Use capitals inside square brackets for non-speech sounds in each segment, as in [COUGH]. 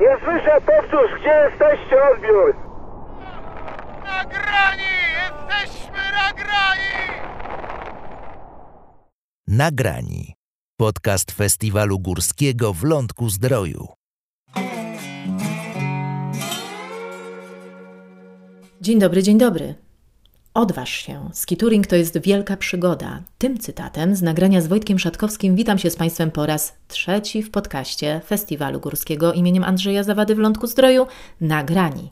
Nie słyszę, powtórz, gdzie jesteście, odbiór? Na grani! Jesteśmy na grani! Nagrani. Podcast Festiwalu Górskiego w Lądku Zdroju. Dzień dobry, dzień dobry. Odważ się. Skituring to jest wielka przygoda. Tym cytatem z nagrania z Wojtkiem Szatkowskim witam się z Państwem po raz trzeci w podcaście Festiwalu Górskiego imieniem Andrzeja Zawady w Lądku Zdroju Nagrani.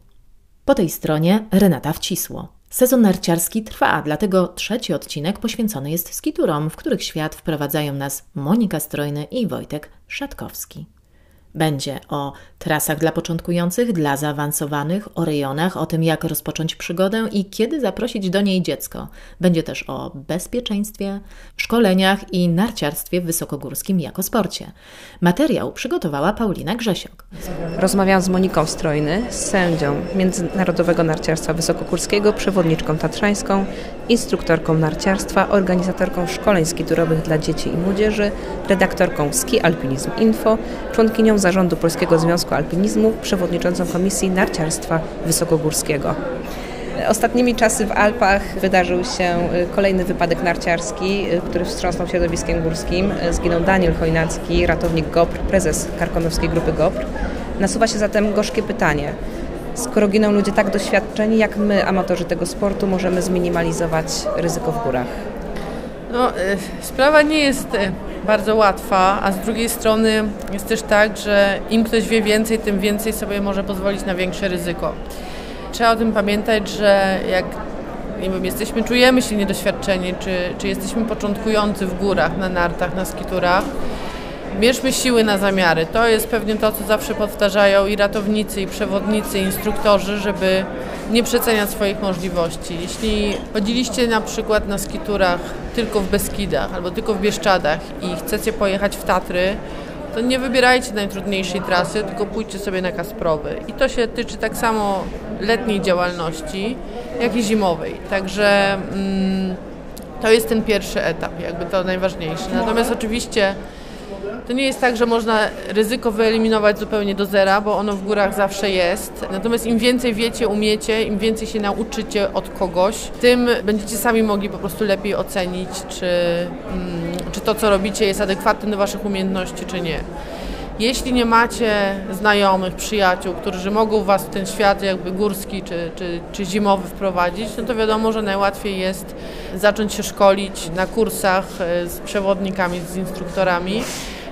Po tej stronie Renata Wcisło. Sezon narciarski trwa, dlatego trzeci odcinek poświęcony jest skiturom, w których świat wprowadzają nas Monika Strojny i Wojtek Szatkowski. Będzie o trasach dla początkujących, dla zaawansowanych, o rejonach, o tym jak rozpocząć przygodę i kiedy zaprosić do niej dziecko. Będzie też o bezpieczeństwie, szkoleniach i narciarstwie wysokogórskim jako sporcie. Materiał przygotowała Paulina Grzesiok. Rozmawiałam z Moniką Strojny, sędzią Międzynarodowego Narciarstwa Wysokogórskiego, przewodniczką tatrzańską, instruktorką narciarstwa, organizatorką szkoleń skiturowych dla dzieci i młodzieży, redaktorką Ski Alpinizm Info, członkinią zarządu Polskiego Związku Alpinizmu, przewodniczącą Komisji Narciarstwa Wysokogórskiego. Ostatnimi czasy w Alpach wydarzył się kolejny wypadek narciarski, który wstrząsnął środowiskiem górskim. Zginął Daniel Chojnacki, ratownik GOPR, prezes Karkonowskiej Grupy GOPR. Nasuwa się zatem gorzkie pytanie. Skoro giną ludzie tak doświadczeni, jak my, amatorzy tego sportu, możemy zminimalizować ryzyko w górach? No, sprawa nie jest bardzo łatwa, a z drugiej strony jest też tak, że im ktoś wie więcej, tym więcej sobie może pozwolić na większe ryzyko. Trzeba o tym pamiętać, że jak nie wiem, jesteśmy, czujemy się niedoświadczeni, czy, czy jesteśmy początkujący w górach, na nartach, na skiturach, bierzmy siły na zamiary. To jest pewnie to, co zawsze powtarzają i ratownicy, i przewodnicy, i instruktorzy, żeby nie przeceniać swoich możliwości. Jeśli chodziliście na przykład na skiturach tylko w Beskidach albo tylko w Bieszczadach i chcecie pojechać w Tatry, to nie wybierajcie najtrudniejszej trasy, tylko pójdźcie sobie na Kasprowy. I to się tyczy tak samo letniej działalności, jak i zimowej. Także mm, to jest ten pierwszy etap, jakby to najważniejsze. Natomiast oczywiście to nie jest tak, że można ryzyko wyeliminować zupełnie do zera, bo ono w górach zawsze jest. Natomiast im więcej wiecie, umiecie, im więcej się nauczycie od kogoś, tym będziecie sami mogli po prostu lepiej ocenić, czy, mm, czy to, co robicie, jest adekwatne do Waszych umiejętności, czy nie. Jeśli nie macie znajomych, przyjaciół, którzy mogą Was w ten świat jakby górski czy, czy, czy zimowy wprowadzić, no to wiadomo, że najłatwiej jest zacząć się szkolić na kursach e, z przewodnikami, z instruktorami.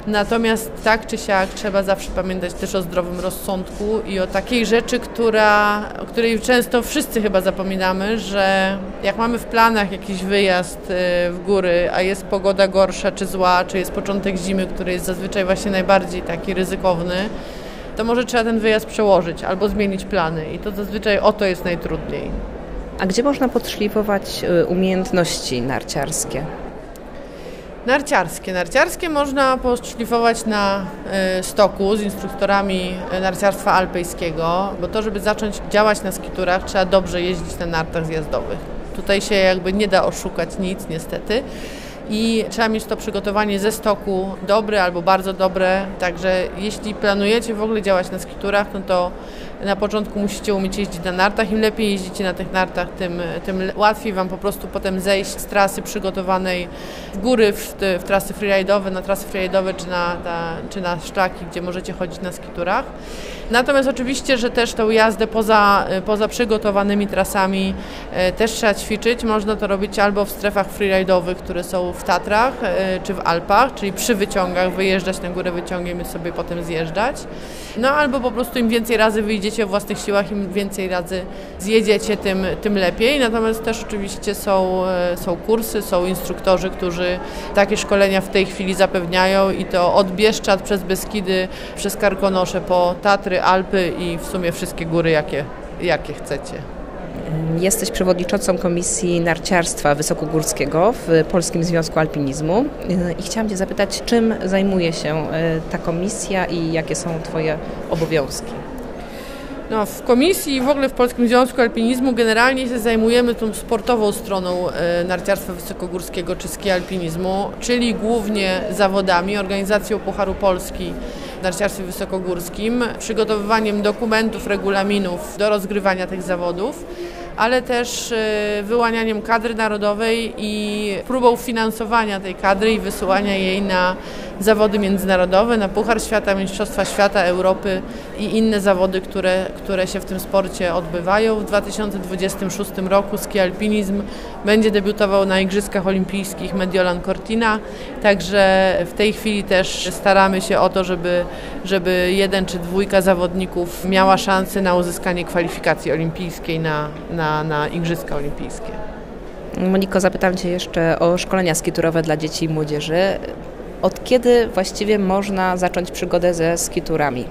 Natomiast tak czy siak trzeba zawsze pamiętać też o zdrowym rozsądku i o takiej rzeczy, która, o której często wszyscy chyba zapominamy, że jak mamy w planach jakiś wyjazd y, w góry, a jest pogoda gorsza czy zła, czy jest początek zimy, który jest zazwyczaj właśnie najbardziej taki ryzykowny, to może trzeba ten wyjazd przełożyć albo zmienić plany i to zazwyczaj o to jest najtrudniej. A gdzie można podszlifować y, umiejętności narciarskie? Narciarskie. Narciarskie można poszlifować na y, stoku z instruktorami narciarstwa alpejskiego, bo to, żeby zacząć działać na skiturach, trzeba dobrze jeździć na nartach zjazdowych. Tutaj się jakby nie da oszukać nic, niestety. I trzeba mieć to przygotowanie ze stoku dobre albo bardzo dobre. Także jeśli planujecie w ogóle działać na skiturach, no to na początku musicie umieć jeździć na nartach. Im lepiej jeździcie na tych nartach, tym, tym łatwiej Wam po prostu potem zejść z trasy przygotowanej w góry, w, w trasy freeride'owe, na trasy freeride'owe czy na, na, czy na gdzie możecie chodzić na skiturach. Natomiast oczywiście, że też tą jazdę poza, poza przygotowanymi trasami e, też trzeba ćwiczyć. Można to robić albo w strefach freeride'owych, które są w Tatrach e, czy w Alpach, czyli przy wyciągach wyjeżdżać na górę wyciągiem i sobie potem zjeżdżać. No albo po prostu im więcej razy wyjdziecie o własnych siłach, im więcej razy zjedziecie, tym, tym lepiej. Natomiast też oczywiście są, e, są kursy, są instruktorzy, którzy takie szkolenia w tej chwili zapewniają i to od Bieszczad przez Beskidy, przez Karkonosze po Tatry, Alpy i w sumie wszystkie góry, jakie, jakie chcecie. Jesteś przewodniczącą Komisji Narciarstwa Wysokogórskiego w Polskim Związku Alpinizmu i chciałam Cię zapytać, czym zajmuje się e, ta komisja i jakie są Twoje obowiązki? No, w komisji i w ogóle w Polskim Związku Alpinizmu generalnie się zajmujemy tą sportową stroną e, narciarstwa wysokogórskiego czy ski alpinizmu, czyli głównie zawodami, organizacją Pucharu Polski narciarstwie wysokogórskim, przygotowywaniem dokumentów, regulaminów do rozgrywania tych zawodów ale też e, wyłanianiem kadry narodowej i próbą finansowania tej kadry i wysyłania jej na zawody międzynarodowe, na Puchar Świata, Mistrzostwa Świata, Europy i inne zawody, które, które się w tym sporcie odbywają. W 2026 roku ski alpinizm będzie debiutował na Igrzyskach Olimpijskich Mediolan Cortina, także w tej chwili też staramy się o to, żeby, żeby jeden czy dwójka zawodników miała szansę na uzyskanie kwalifikacji olimpijskiej na, na, na Igrzyska Olimpijskie. Moniko, zapytam Cię jeszcze o szkolenia skiturowe dla dzieci i młodzieży. Od kiedy właściwie można zacząć przygodę ze skiturami?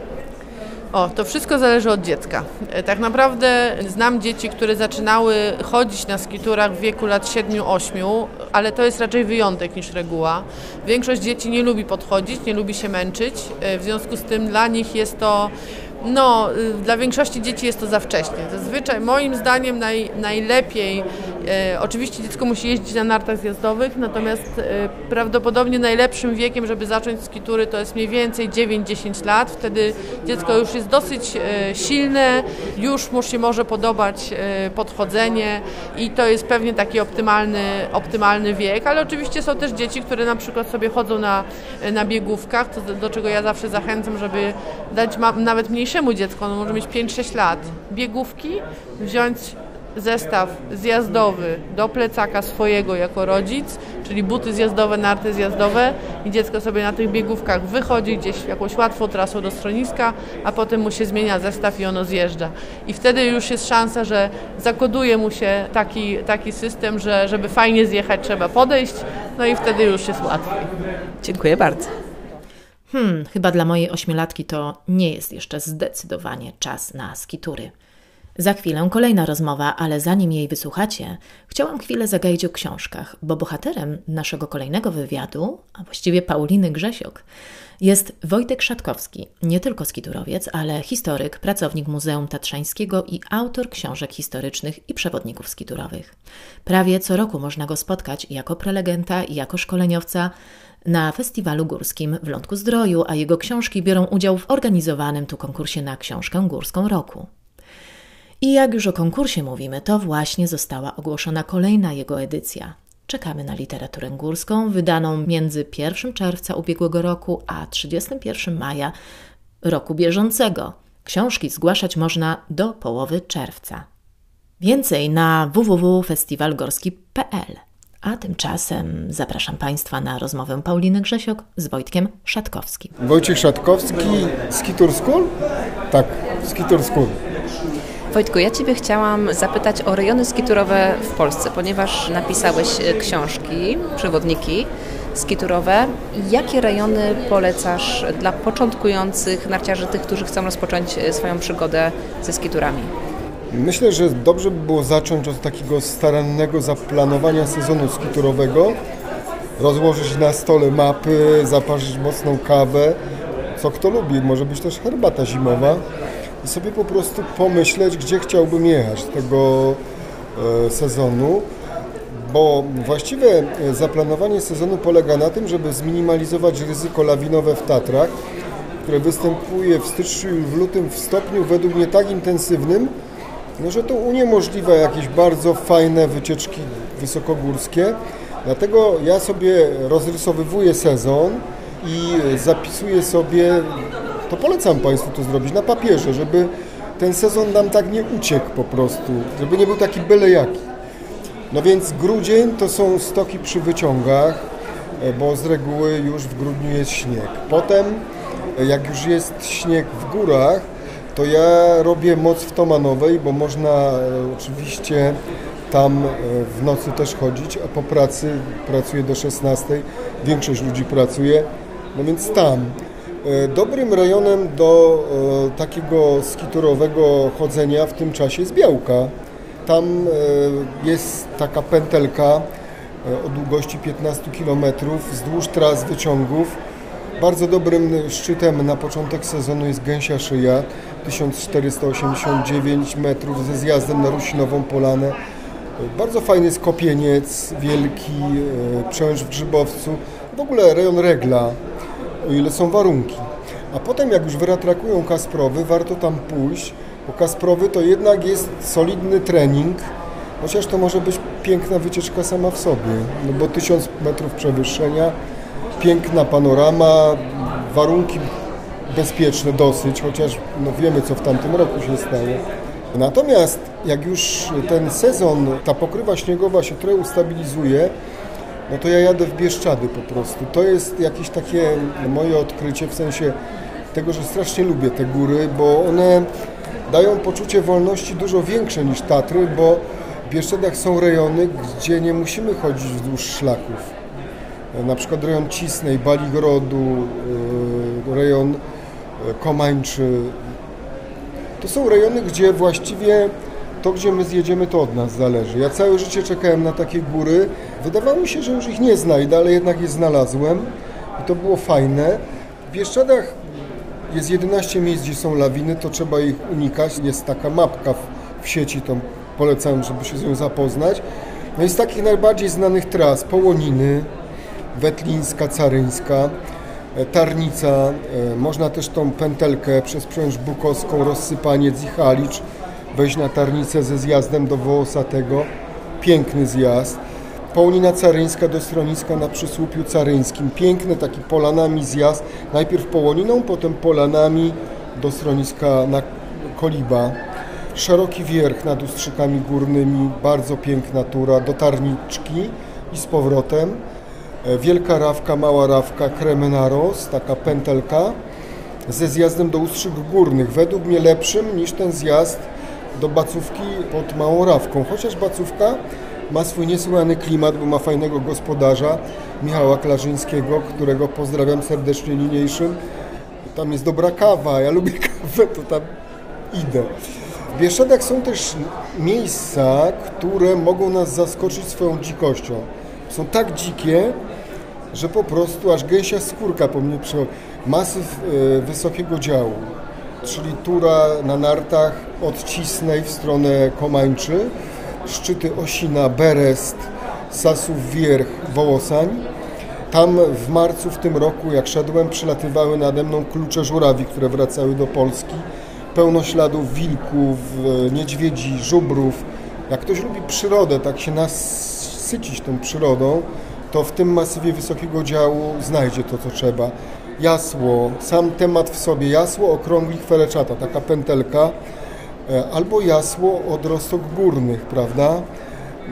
O, to wszystko zależy od dziecka. E, tak naprawdę znam dzieci, które zaczynały chodzić na skiturach w wieku lat 7-8, ale to jest raczej wyjątek niż reguła. Większość dzieci nie lubi podchodzić, nie lubi się męczyć, e, w związku z tym dla nich jest to no, y, dla większości dzieci jest to za wcześnie. Zazwyczaj, moim zdaniem, naj, najlepiej, e, oczywiście dziecko musi jeździć na nartach zjazdowych, natomiast e, prawdopodobnie najlepszym wiekiem, żeby zacząć skitury, to jest mniej więcej 9-10 lat. Wtedy dziecko już jest dosyć e, silne, już mu się może podobać e, podchodzenie i to jest pewnie taki optymalny, optymalny wiek, ale oczywiście są też dzieci, które na przykład sobie chodzą na, na biegówkach, to do, czego ja zawsze zachęcam, żeby dać ma, nawet mniejsze mniejszemu dziecku, ono może mieć 5-6 lat, biegówki, wziąć zestaw zjazdowy do plecaka swojego jako rodzic, czyli buty zjazdowe, narty zjazdowe i dziecko sobie na tych biegówkach wychodzi gdzieś jakąś łatwą trasą do schroniska, a potem mu się zmienia zestaw i ono zjeżdża. I wtedy już jest szansa, że zakoduje mu się taki, taki system, że żeby fajnie zjechać trzeba podejść, no i wtedy już jest łatwiej. Dziękuję bardzo. Hmm, chyba dla mojej ośmiolatki to nie jest jeszcze zdecydowanie czas na skitury. Za chwilę kolejna rozmowa, ale zanim jej wysłuchacie, chciałam chwilę zagaić o książkach, bo bohaterem naszego kolejnego wywiadu, a właściwie Pauliny Grzesiok, jest Wojtek Szatkowski, nie tylko skiturowiec, ale historyk, pracownik Muzeum Tatrzańskiego i autor książek historycznych i przewodników skiturowych. Prawie co roku można go spotkać jako prelegenta i jako szkoleniowca na Festiwalu Górskim w Lądku Zdroju, a jego książki biorą udział w organizowanym tu konkursie na książkę górską roku. I jak już o konkursie mówimy, to właśnie została ogłoszona kolejna jego edycja. Czekamy na literaturę górską, wydaną między 1 czerwca ubiegłego roku a 31 maja roku bieżącego. Książki zgłaszać można do połowy czerwca. Więcej na www.festiwalgorski.pl. A tymczasem zapraszam Państwa na rozmowę Pauliny Grzesiok z Wojtkiem Szatkowskim. Wojciech Szatkowski, Skitur School? Tak, Skitur School. Wojtku, ja Ciebie chciałam zapytać o rejony skiturowe w Polsce, ponieważ napisałeś e, książki, przewodniki skiturowe. Jakie rejony polecasz dla początkujących narciarzy, tych, którzy chcą rozpocząć e, swoją przygodę ze skiturami? Myślę, że dobrze by było zacząć od takiego starannego zaplanowania sezonu skiturowego, rozłożyć na stole mapy, zaparzyć mocną kawę, co kto lubi, może być też herbata zimowa i sobie po prostu pomyśleć, gdzie chciałbym jechać tego e, sezonu, bo właściwe e, zaplanowanie sezonu polega na tym, żeby zminimalizować ryzyko lawinowe w Tatrach, które występuje w styczniu i w lutym w stopniu według mnie tak intensywnym, no, że to uniemożliwia jakieś bardzo fajne wycieczki wysokogórskie. Dlatego ja sobie rozrysowywuję sezon i zapisuję sobie, to polecam Państwu to zrobić na papierze, żeby ten sezon nam tak nie uciekł po prostu, żeby nie był taki byle jaki. No więc grudzień to są stoki przy wyciągach, e, bo z reguły już w grudniu jest śnieg. Potem, e, jak już jest śnieg w górach, to ja robię moc w Tomanowej, bo można e, oczywiście tam w nocy też chodzić, a po pracy pracuję do 16. Większość ludzi pracuje, no więc tam. E, dobrym rejonem do takiego skiturowego chodzenia w tym czasie jest Białka. Tam jest taka pętelka o długości 15 km wzdłuż tras wyciągów. Bardzo dobrym szczytem na początek sezonu jest Gęsia Szyja, 1489 metrów ze zjazdem na Rusinową Polanę. Bardzo fajny jest Kopieniec, Wielki, e, Przełęcz w Grzybowcu, w ogóle rejon Regla, o ile są warunki. A potem jak już wyratrakują Kasprowy, warto tam pójść, bo Kasprowy to jednak jest solidny trening, chociaż to może być piękna wycieczka sama w sobie, no bo 1000 metrów przewyższenia, piękna panorama, warunki bezpieczne dosyć, chociaż no wiemy co w tamtym roku się stało. Natomiast jak już ten sezon, ta pokrywa śniegowa się trochę ustabilizuje, no to ja jadę w Bieszczady po prostu. To jest jakieś takie moje odkrycie w sensie tego, że strasznie lubię te góry, bo one dają poczucie wolności dużo większe niż Tatry, bo w Bieszczadach są rejony, gdzie nie musimy chodzić wzdłuż szlaków. Na przykład rejon Cisnej, Baligrodu, yy, rejon yy, Komańczy. To są rejony, gdzie właściwie to, gdzie my zjedziemy, to od nas zależy. Ja całe życie czekałem na takie góry. Wydawało mi się, że już ich nie znajdę, ale jednak je znalazłem i to było fajne. W Bieszczadach jest 11 miejsc, gdzie są lawiny, to trzeba ich unikać. Jest taka mapka w, w sieci, to polecam, żeby się z nią zapoznać. No i z takich najbardziej znanych tras Połoniny, Wetlińska, Caryńska, e, Tarnica, e, można też tą pętelkę przez Prząż Bukowską, Rozsypaniec i Halicz wejść na Tarnicę ze zjazdem do Wołosatego. Piękny zjazd. Połnina Caryńska do Stroniska na Przysłupiu Caryńskim. Piękny taki polanami zjazd. Najpierw Połoniną, potem polanami do Stroniska na Koliba. Szeroki wierch nad Ustrzykami Górnymi, bardzo piękna tura, do Tarniczki i z powrotem. E, Wielka Rawka, Mała Rawka, Kremenaros, taka pętelka ze zjazdem do Ustrzyk Górnych. Według mnie lepszym niż ten zjazd do Bacówki pod Małą Rawką. Chociaż Bacówka ma swój niesłychany klimat, bo ma fajnego gospodarza Michała Klarzyńskiego, którego pozdrawiam serdecznie niniejszym. Tam jest dobra kawa, ja lubię [LAUGHS] kawę, to tam idę. W Bieszczadach są też miejsca, które mogą nas zaskoczyć swoją dzikością. Są tak dzikie, że po prostu aż gęsia skórka po mnie przychodzi. Masyw e, wysokiego działu, czyli tura na nartach od Cisnej w stronę Komańczy, szczyty Osina, Berest, Sasów Wierch, Wołosań. Tam w marcu w tym roku, jak szedłem, przylatywały nade mną klucze żurawi, które wracały do Polski. Pełno śladów wilków, e, niedźwiedzi, żubrów. Jak ktoś lubi przyrodę, tak się nasycić tą przyrodą, to w tym masywie wysokiego działu znajdzie to, co trzeba. Jasło, sam temat w sobie, jasło okrąglich feleczata, taka pętelka, e, albo jasło od rostok górnych, prawda?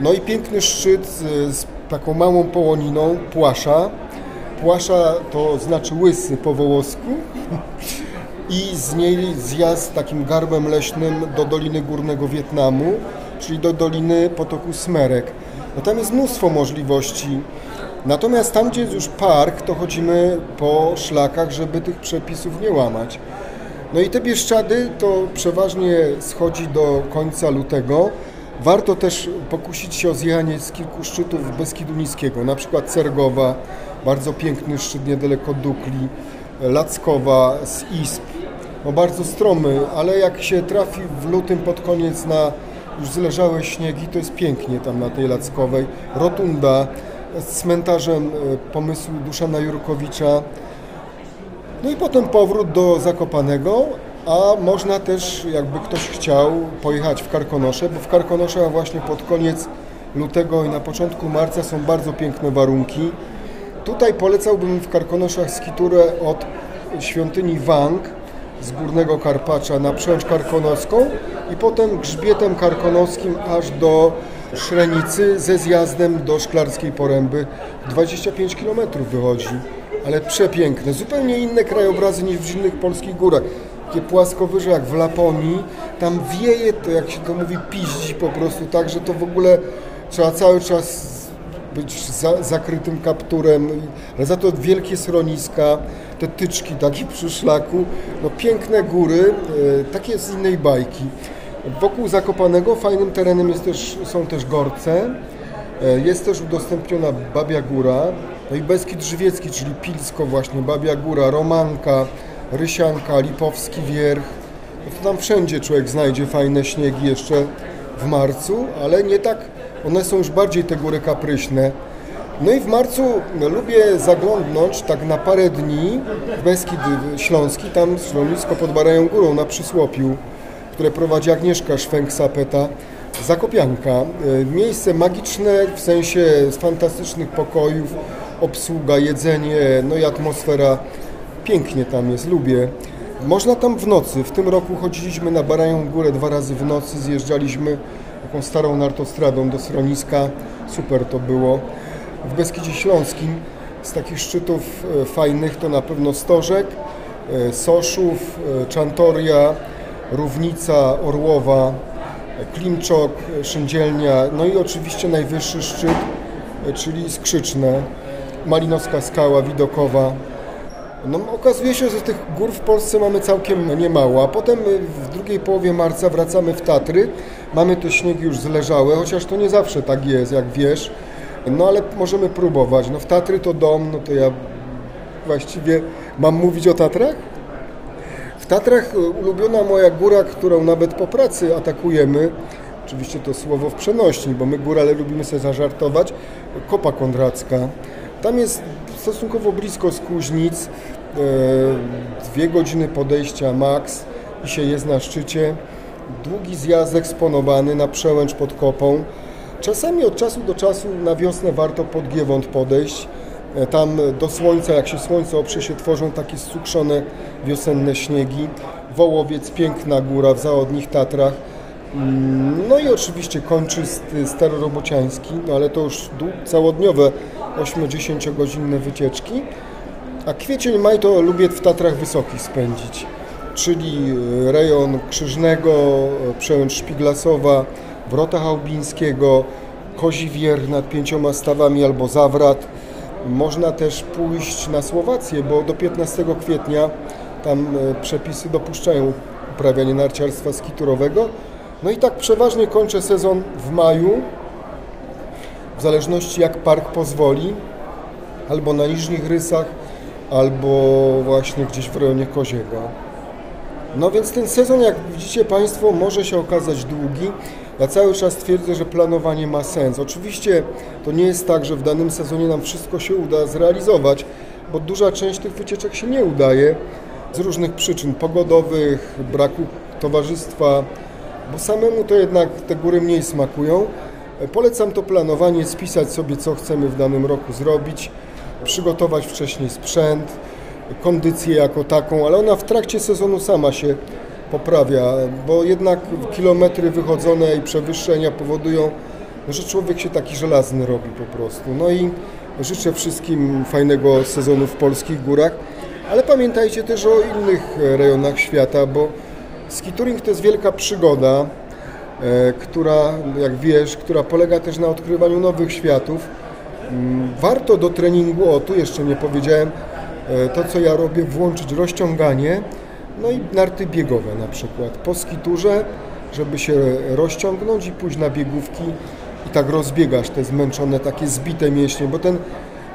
No i piękny szczyt z, z taką małą połoniną, płasza. Płasza to znaczy łysy po wołosku [LAUGHS] i z niej zjazd takim garbem leśnym do Doliny Górnego Wietnamu, czyli do Doliny Potoku Smerek. No tam jest mnóstwo możliwości. Natomiast tam, gdzie jest już park, to chodzimy po szlakach, żeby tych przepisów nie łamać. No i te Bieszczady to przeważnie schodzi do końca lutego. Warto też pokusić się o zjechanie z kilku szczytów Beskidu Niskiego, na przykład Cergowa, bardzo piękny szczyt niedaleko Dukli, Lackowa z Isp, no bardzo stromy, ale jak się trafi w lutym pod koniec na już zleżałe śniegi, to jest pięknie tam na tej Lackowej. Rotunda z cmentarzem e, pomysłu Duszana Jurkowicza. No i potem powrót do Zakopanego, a można też, jakby ktoś chciał, pojechać w Karkonosze, bo w Karkonoszach właśnie pod koniec lutego i na początku marca są bardzo piękne warunki. Tutaj polecałbym w Karkonoszach skiturę od świątyni Wang z Górnego Karpacza na Przełęcz Karkonoską i potem grzbietem karkonoskim aż do Szrenicy ze zjazdem do Szklarskiej Poręby. 25 km wychodzi, ale przepiękne. Zupełnie inne krajobrazy niż w innych polskich górach. Takie płaskowyże jak w Laponii. Tam wieje to, jak się to mówi, piździ po prostu tak, że to w ogóle trzeba cały czas być za, zakrytym kapturem, ale za to wielkie schroniska, te tyczki takie przy szlaku, no piękne góry, e, takie z innej bajki. Wokół Zakopanego fajnym terenem jest też, są też Gorce, e, jest też udostępniona Babia Góra, no i Beskid Żywiecki, czyli Pilsko właśnie, Babia Góra, Romanka, Rysianka, Lipowski Wierch, no to tam wszędzie człowiek znajdzie fajne śniegi jeszcze w marcu, ale nie tak, one są już bardziej te góry kapryśne. No i w marcu lubię zaglądnąć tak na parę dni w Beskid Śląski, tam schronisko pod Barają Górą na Przysłopiu, które prowadzi Agnieszka Szwęk-Sapeta, Zakopianka. E, Miejsce magiczne w sensie fantastycznych pokojów, obsługa, jedzenie, no i atmosfera. Pięknie tam jest, lubię. Można tam w nocy. W tym roku chodziliśmy na Barają Górę dwa razy w nocy, zjeżdżaliśmy taką starą nartostradą do schroniska. Super to było. W Beskidzie Śląskim z takich szczytów e, fajnych to na pewno Stożek, e, Soszów, e, Czantoria, Równica, Orłowa, Klimczok, Szyndzielnia, no i oczywiście najwyższy szczyt, czyli Skrzyczne, Malinowska Skała Widokowa. No, okazuje się, że tych gór w Polsce mamy całkiem niemało, a potem w drugiej połowie marca wracamy w Tatry. Mamy te śniegi już zleżałe, chociaż to nie zawsze tak jest, jak wiesz. No ale możemy próbować. No w Tatry to dom, no to ja właściwie mam mówić o Tatrach? W Tatrach y, ulubiona moja góra, którą nawet po pracy atakujemy, oczywiście to słowo w przenośni, bo my górale lubimy sobie zażartować, Kopa Kondracka. Tam jest stosunkowo blisko z Kuźnic, e, dwie godziny podejścia max i się jest na szczycie. Długi zjazd eksponowany na przełęcz pod kopą. Czasami od czasu do czasu na wiosnę warto pod Giewont podejść. E, Tam do słońca, jak się słońce oprze, się tworzą takie sukrzone wiosenne śniegi. Wołowiec, piękna góra w zachodnich Tatrach. Mm, No i oczywiście kończysty starorobociański, no ale to już całodniowe 8-10 godzinne wycieczki. A kwiecień, maj to lubię w Tatrach Wysokich spędzić, czyli e, rejon Krzyżnego, e, przełęcz Szpiglasowa, Wrota Chałbińskiego, Koziwier nad pięcioma stawami albo Zawrat. Można też pójść na Słowację, bo do 15 kwietnia tam e, przepisy dopuszczają uprawianie narciarstwa skiturowego. No i tak przeważnie kończę sezon w maju, w zależności jak park pozwoli, albo na Niżnych Rysach, albo właśnie gdzieś w rejonie Koziego. No więc ten sezon, jak widzicie Państwo, może się okazać długi. Ja cały czas twierdzę, że planowanie ma sens. Oczywiście to nie jest tak, że w danym sezonie nam wszystko się uda zrealizować, bo duża część tych wycieczek się nie udaje z różnych przyczyn pogodowych, braku towarzystwa, bo samemu to jednak te góry mniej smakują. Polecam to planowanie, spisać sobie, co chcemy w danym roku zrobić, przygotować wcześniej sprzęt, kondycję jako taką, ale ona w trakcie sezonu sama się poprawia, bo jednak kilometry wychodzone i przewyższenia powodują, że człowiek się taki żelazny robi po prostu. No i życzę wszystkim fajnego sezonu w polskich górach, ale pamiętajcie też o innych rejonach świata, bo skituring to jest wielka przygoda, e, która, jak wiesz, która polega też na odkrywaniu nowych światów. Mm, Warto do treningu, o tu jeszcze nie powiedziałem, e, to co ja robię, włączyć rozciąganie, no i narty biegowe na przykład. Po skiturze, żeby się rozciągnąć i pójść na biegówki i tak rozbiegasz te zmęczone, takie zbite mięśnie, bo ten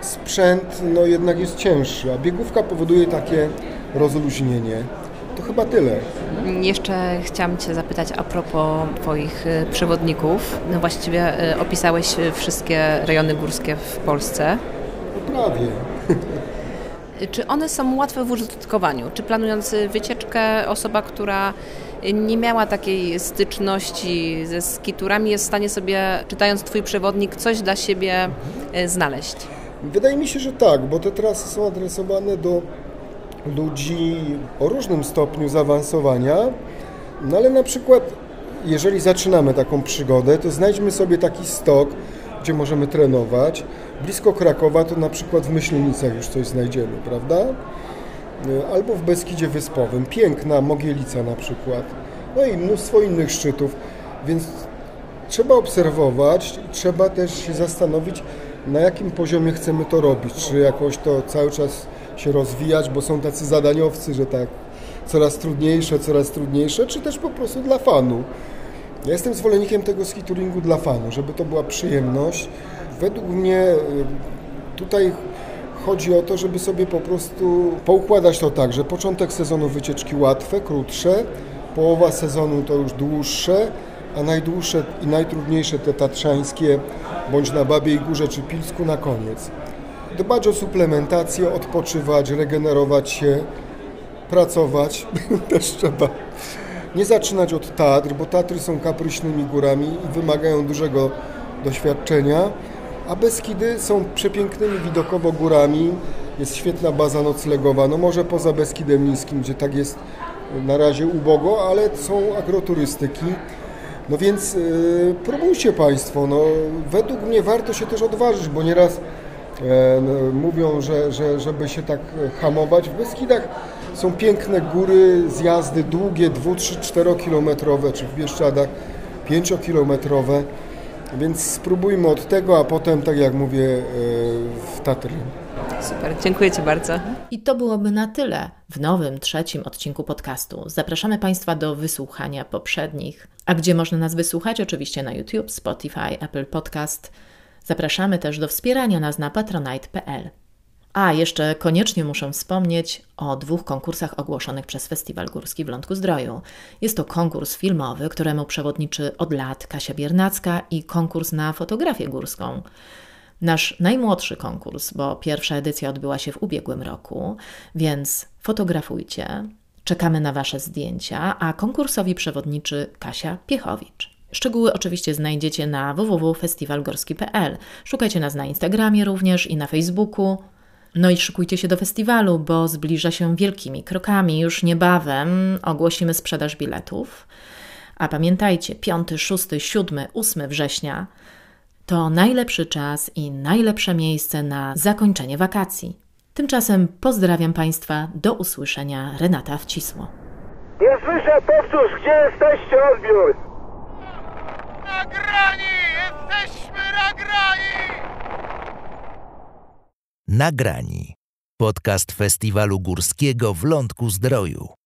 sprzęt no jednak jest cięższy, a biegówka powoduje takie rozluźnienie. To chyba tyle. Jeszcze chciałam Cię zapytać a propos Twoich y, przewodników. No właściwie y, opisałeś wszystkie rejony górskie w Polsce. No prawie. [LAUGHS] Czy one są łatwe w użytkowaniu? Czy planując wycieczkę, osoba, która nie miała takiej styczności ze skiturami, jest w stanie sobie, czytając Twój przewodnik, coś dla siebie y, znaleźć? Wydaje mi się, że tak, bo te trasy są adresowane do ludzi o różnym stopniu zaawansowania, no ale na przykład jeżeli zaczynamy taką przygodę, to znajdźmy sobie taki stok, gdzie możemy trenować. Blisko Krakowa to na przykład w Myślenicach już coś znajdziemy, prawda? Albo w Beskidzie Wyspowym. Piękna Mogielica na przykład. No i mnóstwo innych szczytów, więc trzeba obserwować trzeba też się zastanowić, na jakim poziomie chcemy to robić. Czy jakoś to cały czas się rozwijać, bo są tacy zadaniowcy, że tak coraz trudniejsze, coraz trudniejsze, czy też po prostu dla fanu. Ja jestem zwolennikiem tego skituringu dla fanu, żeby to była przyjemność. Według mnie y, tutaj chodzi o to, żeby sobie po prostu poukładać to tak, że początek sezonu wycieczki łatwe, krótsze, połowa sezonu to już dłuższe, a najdłuższe i najtrudniejsze te tatrzańskie bądź na Babiej Górze czy Pilsku na koniec. Dbać o suplementację, odpoczywać, regenerować się, pracować [LAUGHS] też trzeba. Nie zaczynać od Tatr, bo Tatry są kapryśnymi górami i wymagają dużego doświadczenia, a Beskidy są przepięknymi widokowo górami. Jest świetna baza noclegowa, no może poza Beskidem Niskim, gdzie tak jest na razie ubogo, ale są agroturystyki. No więc yy, próbujcie Państwo, no według mnie warto się też odważyć, bo nieraz e, no, mówią, że, że żeby się tak hamować. W Beskidach są piękne góry, zjazdy długie, 2, 3, 4 kilometrowe, czy w Bieszczadach 5 kilometrowe. Więc spróbujmy od tego, a potem, tak jak mówię, e, w Tatry. Super, dziękuję Ci bardzo. I to byłoby na tyle w nowym, trzecim odcinku podcastu. Zapraszamy Państwa do wysłuchania poprzednich. A gdzie można nas wysłuchać? Oczywiście na YouTube, Spotify, Apple Podcast. Zapraszamy też do wspierania nas na patronite.pl. A jeszcze koniecznie muszę wspomnieć o dwóch konkursach ogłoszonych przez Festiwal Górski w Lądku Zdroju. Jest to konkurs filmowy, któremu przewodniczy od lat Kasia Biernacka i konkurs na fotografię górską. Nasz najmłodszy konkurs, bo pierwsza edycja odbyła się w ubiegłym roku, więc fotografujcie. Czekamy na Wasze zdjęcia, a konkursowi przewodniczy Kasia Piechowicz. Szczegóły oczywiście znajdziecie na www.festiwalgorski.pl. Szukajcie nas na Instagramie również i na Facebooku. No i szykujcie się do festiwalu, bo zbliża się wielkimi krokami. Już niebawem ogłosimy sprzedaż biletów. A pamiętajcie, 5, 6, 7, 8 września to najlepszy czas i najlepsze miejsce na zakończenie wakacji. Tymczasem pozdrawiam Państwa. Do usłyszenia. Renata Wcisło. Nie słyszę, powtórz, gdzie jesteście, odbiór? Nagrani! Jesteśmy nagrani! Nagrani. Podcast Festiwalu Górskiego w Lądku Zdroju.